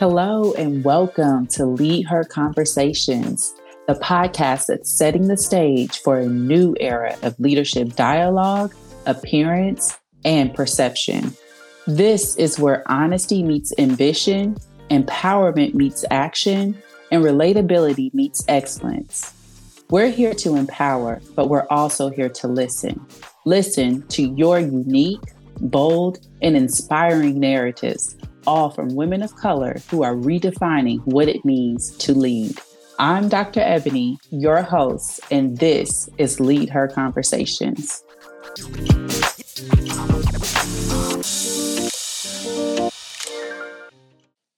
Hello, and welcome to Lead Her Conversations, the podcast that's setting the stage for a new era of leadership dialogue, appearance, and perception. This is where honesty meets ambition, empowerment meets action, and relatability meets excellence. We're here to empower, but we're also here to listen. Listen to your unique, bold, and inspiring narratives, all from women of color who are redefining what it means to lead. I'm Dr. Ebony, your host, and this is Lead Her Conversations.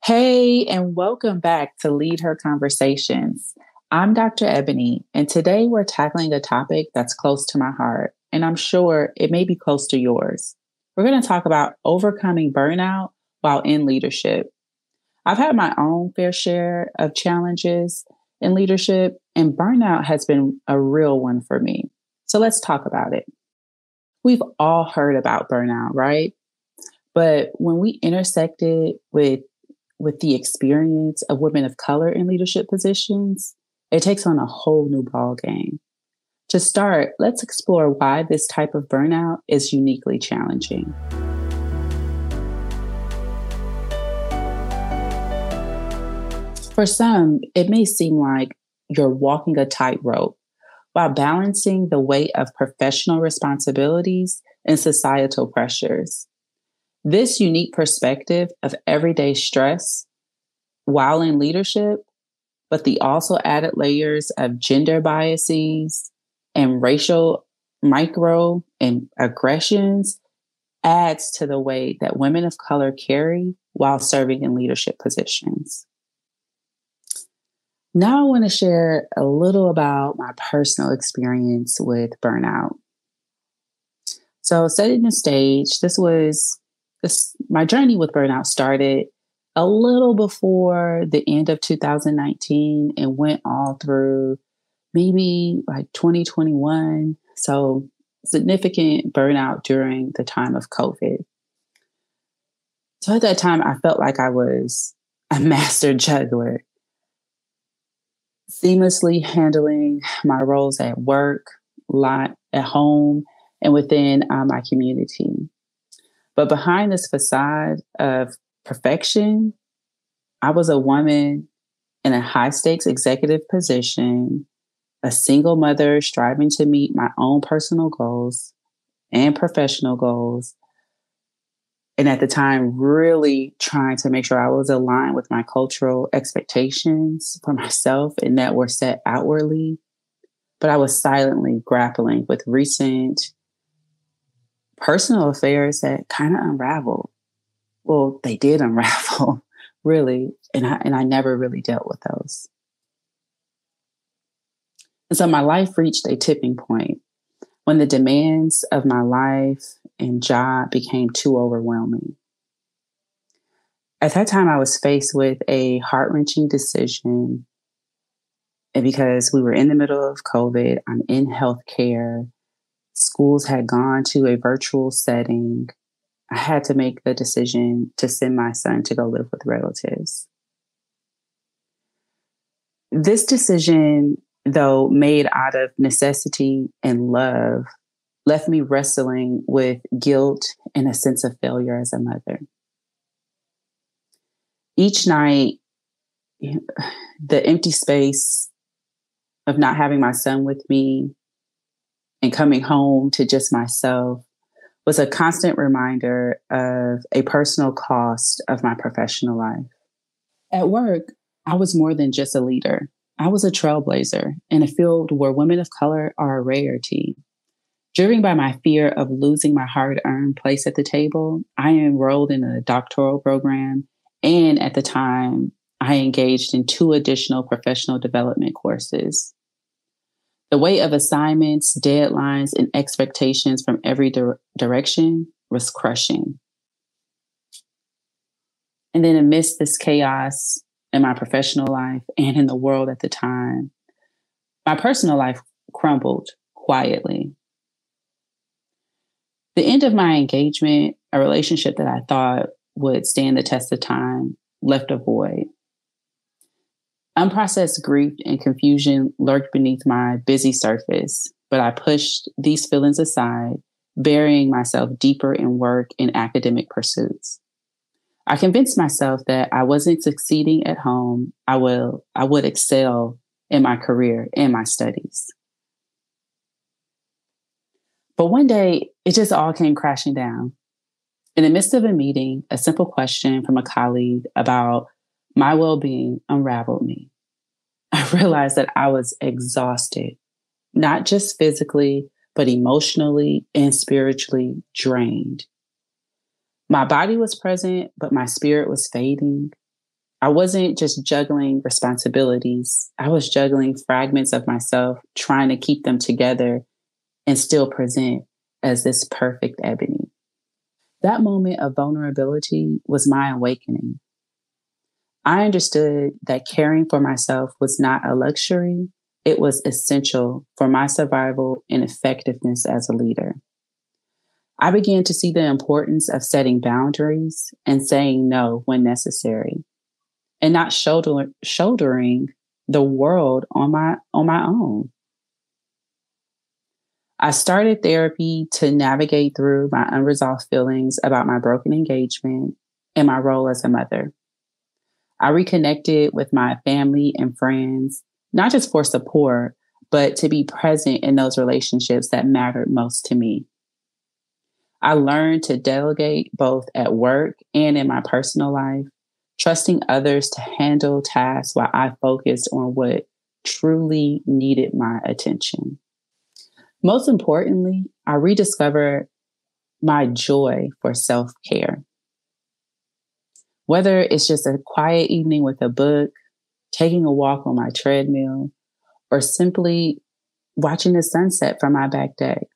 Hey, and welcome back to Lead Her Conversations. I'm Dr. Ebony, and today we're tackling a topic that's close to my heart, and I'm sure it may be close to yours. We're going to talk about overcoming burnout while in leadership. I've had my own fair share of challenges in leadership, and burnout has been a real one for me. So let's talk about it. We've all heard about burnout, right? But when we intersect it with with the experience of women of color in leadership positions, it takes on a whole new ball game. To start, let's explore why this type of burnout is uniquely challenging. For some, it may seem like you're walking a tightrope while balancing the weight of professional responsibilities and societal pressures. This unique perspective of everyday stress while in leadership, but the also added layers of gender biases and racial micro and aggressions adds to the weight that women of color carry while serving in leadership positions. Now, I want to share a little about my personal experience with burnout. So, setting the stage, this was this, my journey with burnout started a little before the end of 2019 and went all through maybe like 2021. So significant burnout during the time of COVID. So at that time, I felt like I was a master juggler, seamlessly handling my roles at work, lot at home, and within uh, my community. But behind this facade of perfection, I was a woman in a high stakes executive position, a single mother striving to meet my own personal goals and professional goals. And at the time, really trying to make sure I was aligned with my cultural expectations for myself and that were set outwardly. But I was silently grappling with recent personal affairs that kind of unraveled. Well, they did unravel, really, and I and I never really dealt with those. And so my life reached a tipping point when the demands of my life and job became too overwhelming. At that time, I was faced with a heart wrenching decision. And because we were in the middle of COVID, I'm in healthcare, schools had gone to a virtual setting, I had to make the decision to send my son to go live with relatives. This decision, though made out of necessity and love, left me wrestling with guilt and a sense of failure as a mother. Each night, the empty space of not having my son with me and coming home to just myself was a constant reminder of a personal cost of my professional life. At work, I was more than just a leader. I was a trailblazer in a field where women of color are a rarity. Driven by my fear of losing my hard earned place at the table, I enrolled in a doctoral program. And at the time, I engaged in two additional professional development courses. The weight of assignments, deadlines, and expectations from every di- direction was crushing. And then amidst this chaos in my professional life and in the world at the time, my personal life crumbled quietly. The end of my engagement, a relationship that I thought would stand the test of time, left a void. Unprocessed grief and confusion lurked beneath my busy surface, but I pushed these feelings aside, burying myself deeper in work and academic pursuits. I convinced myself that I wasn't succeeding at home. I will I would excel in my career and my studies. But one day it just all came crashing down. In the midst of a meeting, a simple question from a colleague about my well being unraveled me. I realized that I was exhausted, not just physically, but emotionally and spiritually drained. My body was present, but my spirit was fading. I wasn't just juggling responsibilities, I was juggling fragments of myself, trying to keep them together and still present as this perfect ebony. That moment of vulnerability was my awakening. I understood that caring for myself was not a luxury, it was essential for my survival and effectiveness as a leader. I began to see the importance of setting boundaries and saying no when necessary and not shoulder, shouldering the world on my on my own. I started therapy to navigate through my unresolved feelings about my broken engagement and my role as a mother. I reconnected with my family and friends, not just for support, but to be present in those relationships that mattered most to me. I learned to delegate both at work and in my personal life, trusting others to handle tasks while I focused on what truly needed my attention. Most importantly, I rediscovered my joy for self care. Whether it's just a quiet evening with a book, taking a walk on my treadmill, or simply watching the sunset from my back deck.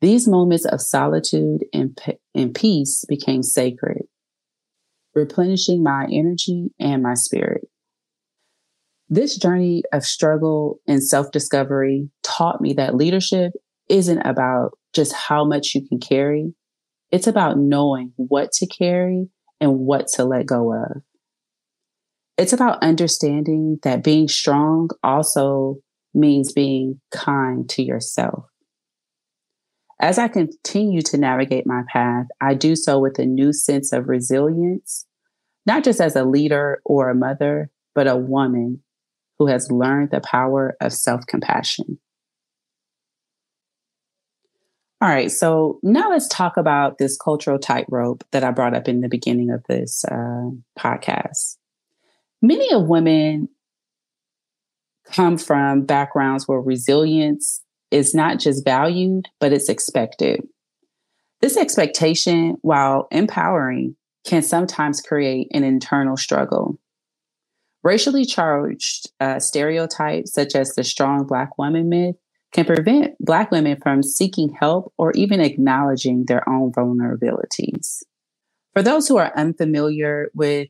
These moments of solitude and, and peace became sacred, replenishing my energy and my spirit. This journey of struggle and self discovery taught me that leadership isn't about just how much you can carry, it's about knowing what to carry and what to let go of. It's about understanding that being strong also means being kind to yourself. As I continue to navigate my path, I do so with a new sense of resilience, not just as a leader or a mother, but a woman who has learned the power of self compassion. All right, so now let's talk about this cultural tightrope that I brought up in the beginning of this uh, podcast. Many of women come from backgrounds where resilience is not just valued, but it's expected. This expectation, while empowering, can sometimes create an internal struggle. Racially charged uh, stereotypes, such as the strong Black woman myth, can prevent Black women from seeking help or even acknowledging their own vulnerabilities. For those who are unfamiliar with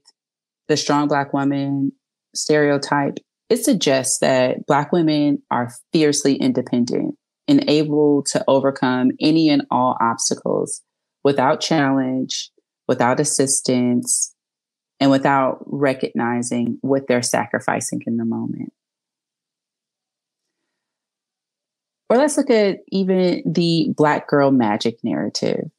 the strong Black woman stereotype, it suggests that Black women are fiercely independent and able to overcome any and all obstacles without challenge, without assistance, and without recognizing what they're sacrificing in the moment. Or let's look at even the Black girl magic narrative.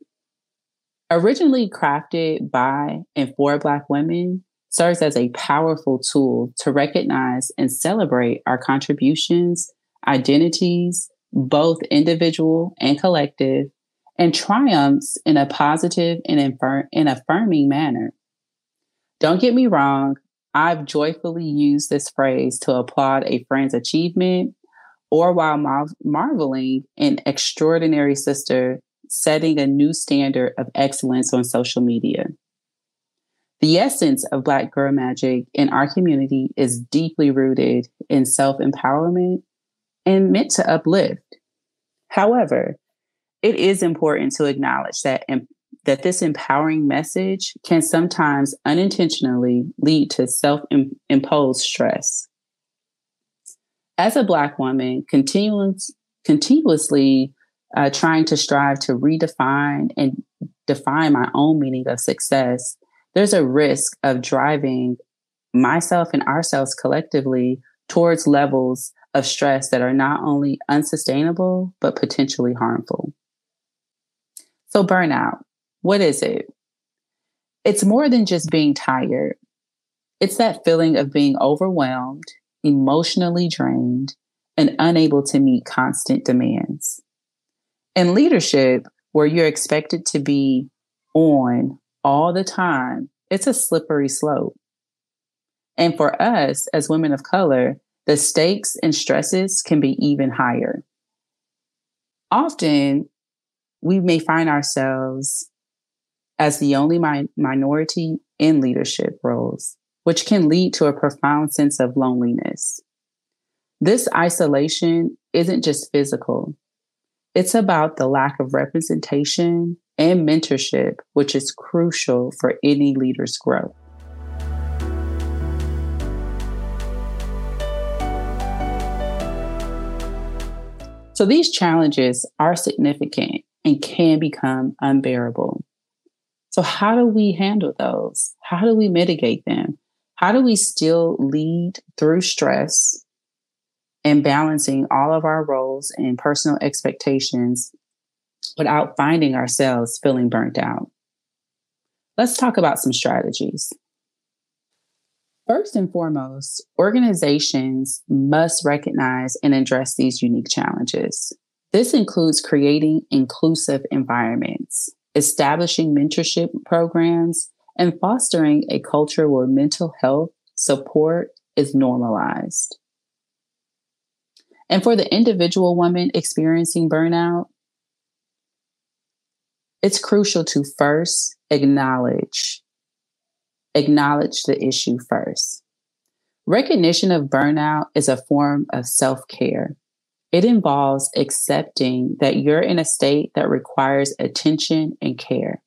Originally crafted by and for Black women, serves as a powerful tool to recognize and celebrate our contributions, identities, both individual and collective, and triumphs in a positive and, infir- and affirming manner. Don't get me wrong, I've joyfully used this phrase to applaud a friend's achievement or while mar- marveling an extraordinary sister setting a new standard of excellence on social media. The essence of Black Girl Magic in our community is deeply rooted in self empowerment and meant to uplift. However, it is important to acknowledge that, that this empowering message can sometimes unintentionally lead to self imposed stress. As a Black woman, continuous, continuously uh, trying to strive to redefine and define my own meaning of success there's a risk of driving myself and ourselves collectively towards levels of stress that are not only unsustainable, but potentially harmful. So, burnout, what is it? It's more than just being tired. It's that feeling of being overwhelmed, emotionally drained, and unable to meet constant demands. In leadership, where you're expected to be on all the time, it's a slippery slope. And for us as women of color, the stakes and stresses can be even higher. Often, we may find ourselves as the only mi- minority in leadership roles, which can lead to a profound sense of loneliness. This isolation isn't just physical, it's about the lack of representation and mentorship, which is crucial for any leader's growth. So these challenges are significant and can become unbearable. So, how do we handle those? How do we mitigate them? How do we still lead through stress and balancing all of our roles and personal expectations without finding ourselves feeling burnt out? Let's talk about some strategies. First and foremost, organizations must recognize and address these unique challenges. This includes creating inclusive environments, establishing mentorship programs, and fostering a culture where mental health support is normalized. And for the individual woman experiencing burnout, it's crucial to first acknowledge acknowledge the issue first. Recognition of burnout is a form of self care. It involves accepting that you're in a state that requires attention and care.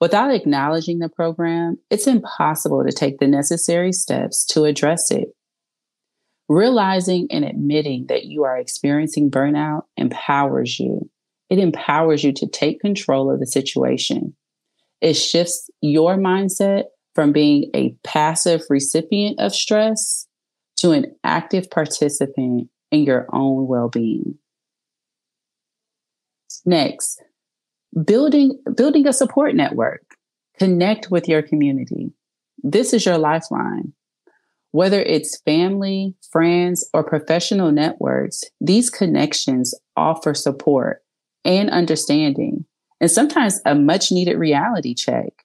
Without acknowledging the program, it's impossible to take the necessary steps to address it. Realizing and admitting that you are experiencing burnout empowers you. It empowers you to take control of the situation. It shifts your mindset from being a passive recipient of stress to an active participant in your own well being. Next, building, building a support network. Connect with your community. This is your lifeline. Whether it's family, friends, or professional networks, these connections offer support and understanding, and sometimes a much needed reality check.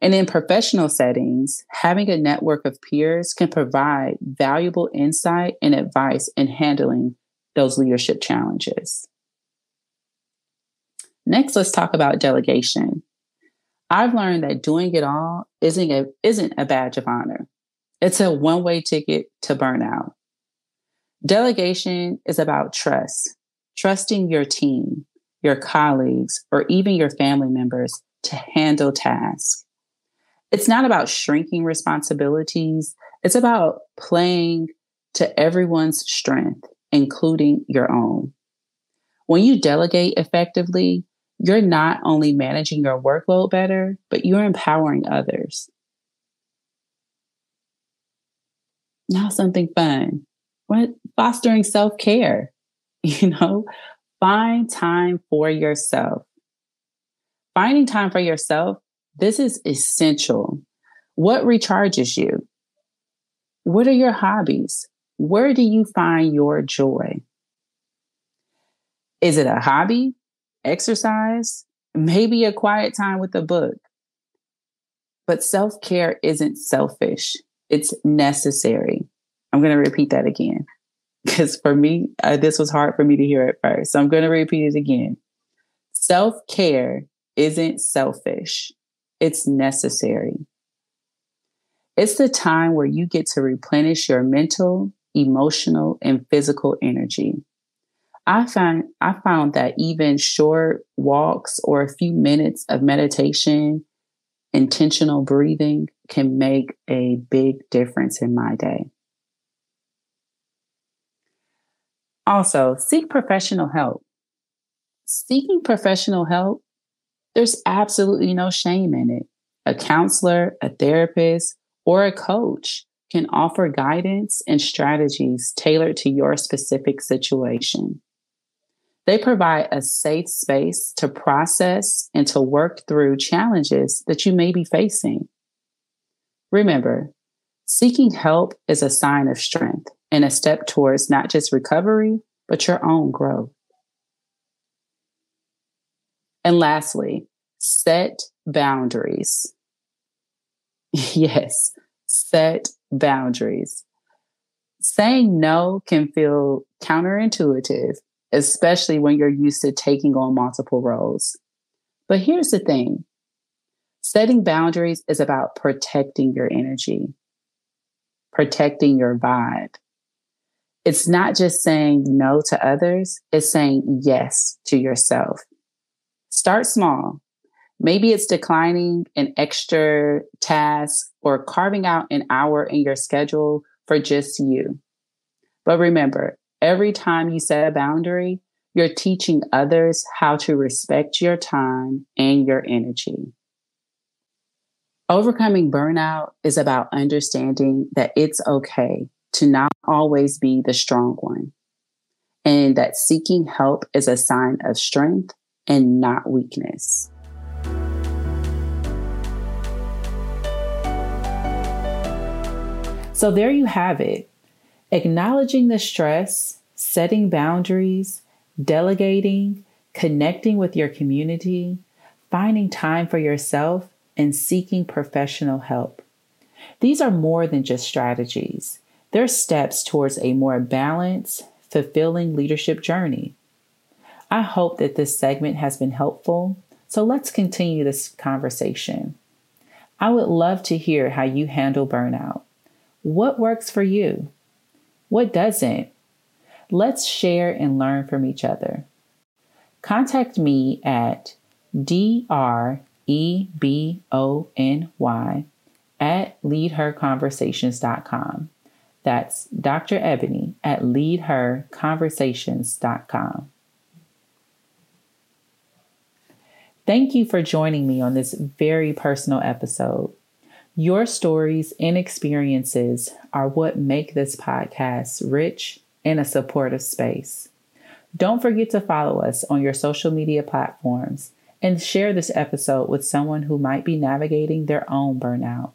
And in professional settings, having a network of peers can provide valuable insight and advice in handling those leadership challenges. Next, let's talk about delegation. I've learned that doing it all isn't a, isn't a badge of honor. It's a one way ticket to burnout. Delegation is about trust, trusting your team, your colleagues, or even your family members to handle tasks it's not about shrinking responsibilities. It's about playing to everyone's strength, including your own. When you delegate effectively, you're not only managing your workload better, but you're empowering others. Now, something fun. What fostering self care? You know, find time for yourself. Finding time for yourself this is essential. What recharges you? What are your hobbies? Where do you find your joy? Is it a hobby, exercise, maybe a quiet time with a book? But self care isn't selfish, it's necessary. I'm going to repeat that again because for me, uh, this was hard for me to hear at first. So I'm going to repeat it again. Self care isn't selfish, it's necessary. It's the time where you get to replenish your mental, emotional, and physical energy. I find I found that even short walks or a few minutes of meditation, intentional breathing can make a big difference in my day. Also, seek professional help. Seeking professional help there's absolutely no shame in it. A counselor, a therapist, or a coach can offer guidance and strategies tailored to your specific situation. They provide a safe space to process and to work through challenges that you may be facing. Remember, seeking help is a sign of strength and a step towards not just recovery, but your own growth. And lastly, set boundaries. yes, set boundaries. Saying no can feel counterintuitive, especially when you're used to taking on multiple roles. But here's the thing setting boundaries is about protecting your energy, protecting your vibe. It's not just saying no to others, it's saying yes to yourself. Start small. Maybe it's declining an extra task or carving out an hour in your schedule for just you. But remember, every time you set a boundary, you're teaching others how to respect your time and your energy. Overcoming burnout is about understanding that it's okay to not always be the strong one and that seeking help is a sign of strength and not weakness. So there you have it. Acknowledging the stress, setting boundaries, delegating, connecting with your community, finding time for yourself, and seeking professional help. These are more than just strategies. They're steps towards a more balanced, fulfilling leadership journey. I hope that this segment has been helpful. So let's continue this conversation. I would love to hear how you handle burnout. What works for you? What doesn't? Let's share and learn from each other. Contact me at drebony at leadherconversations.com. That's Dr. Ebony at leadherconversations.com. Thank you for joining me on this very personal episode. Your stories and experiences are what make this podcast rich and a supportive space. Don't forget to follow us on your social media platforms and share this episode with someone who might be navigating their own burnout.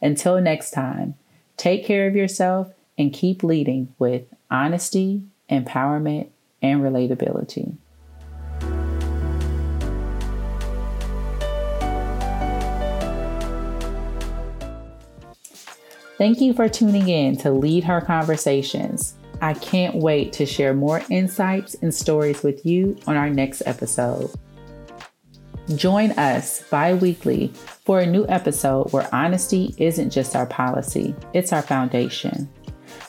Until next time, take care of yourself and keep leading with honesty, empowerment, and relatability. Thank you for tuning in to Lead Her Conversations. I can't wait to share more insights and stories with you on our next episode. Join us bi weekly for a new episode where honesty isn't just our policy, it's our foundation.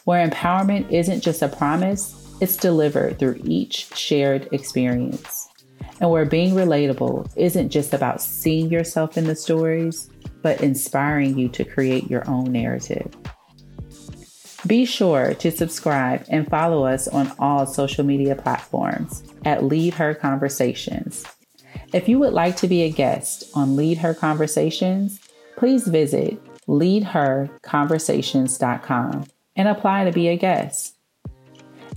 Where empowerment isn't just a promise, it's delivered through each shared experience. And where being relatable isn't just about seeing yourself in the stories, but inspiring you to create your own narrative. Be sure to subscribe and follow us on all social media platforms at Lead Her Conversations. If you would like to be a guest on Lead Her Conversations, please visit leadherconversations.com and apply to be a guest.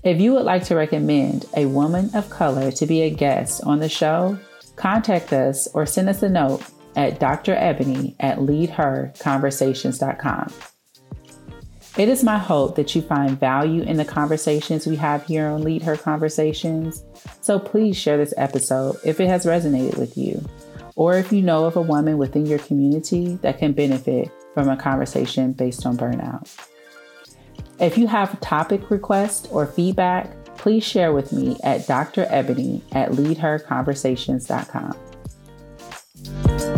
If you would like to recommend a woman of color to be a guest on the show, contact us or send us a note at Dr. Ebony at leadherconversations.com. It is my hope that you find value in the conversations we have here on Lead Her Conversations. So please share this episode if it has resonated with you, or if you know of a woman within your community that can benefit from a conversation based on burnout. If you have topic requests or feedback, please share with me at Dr. Ebony at leadherconversations.com.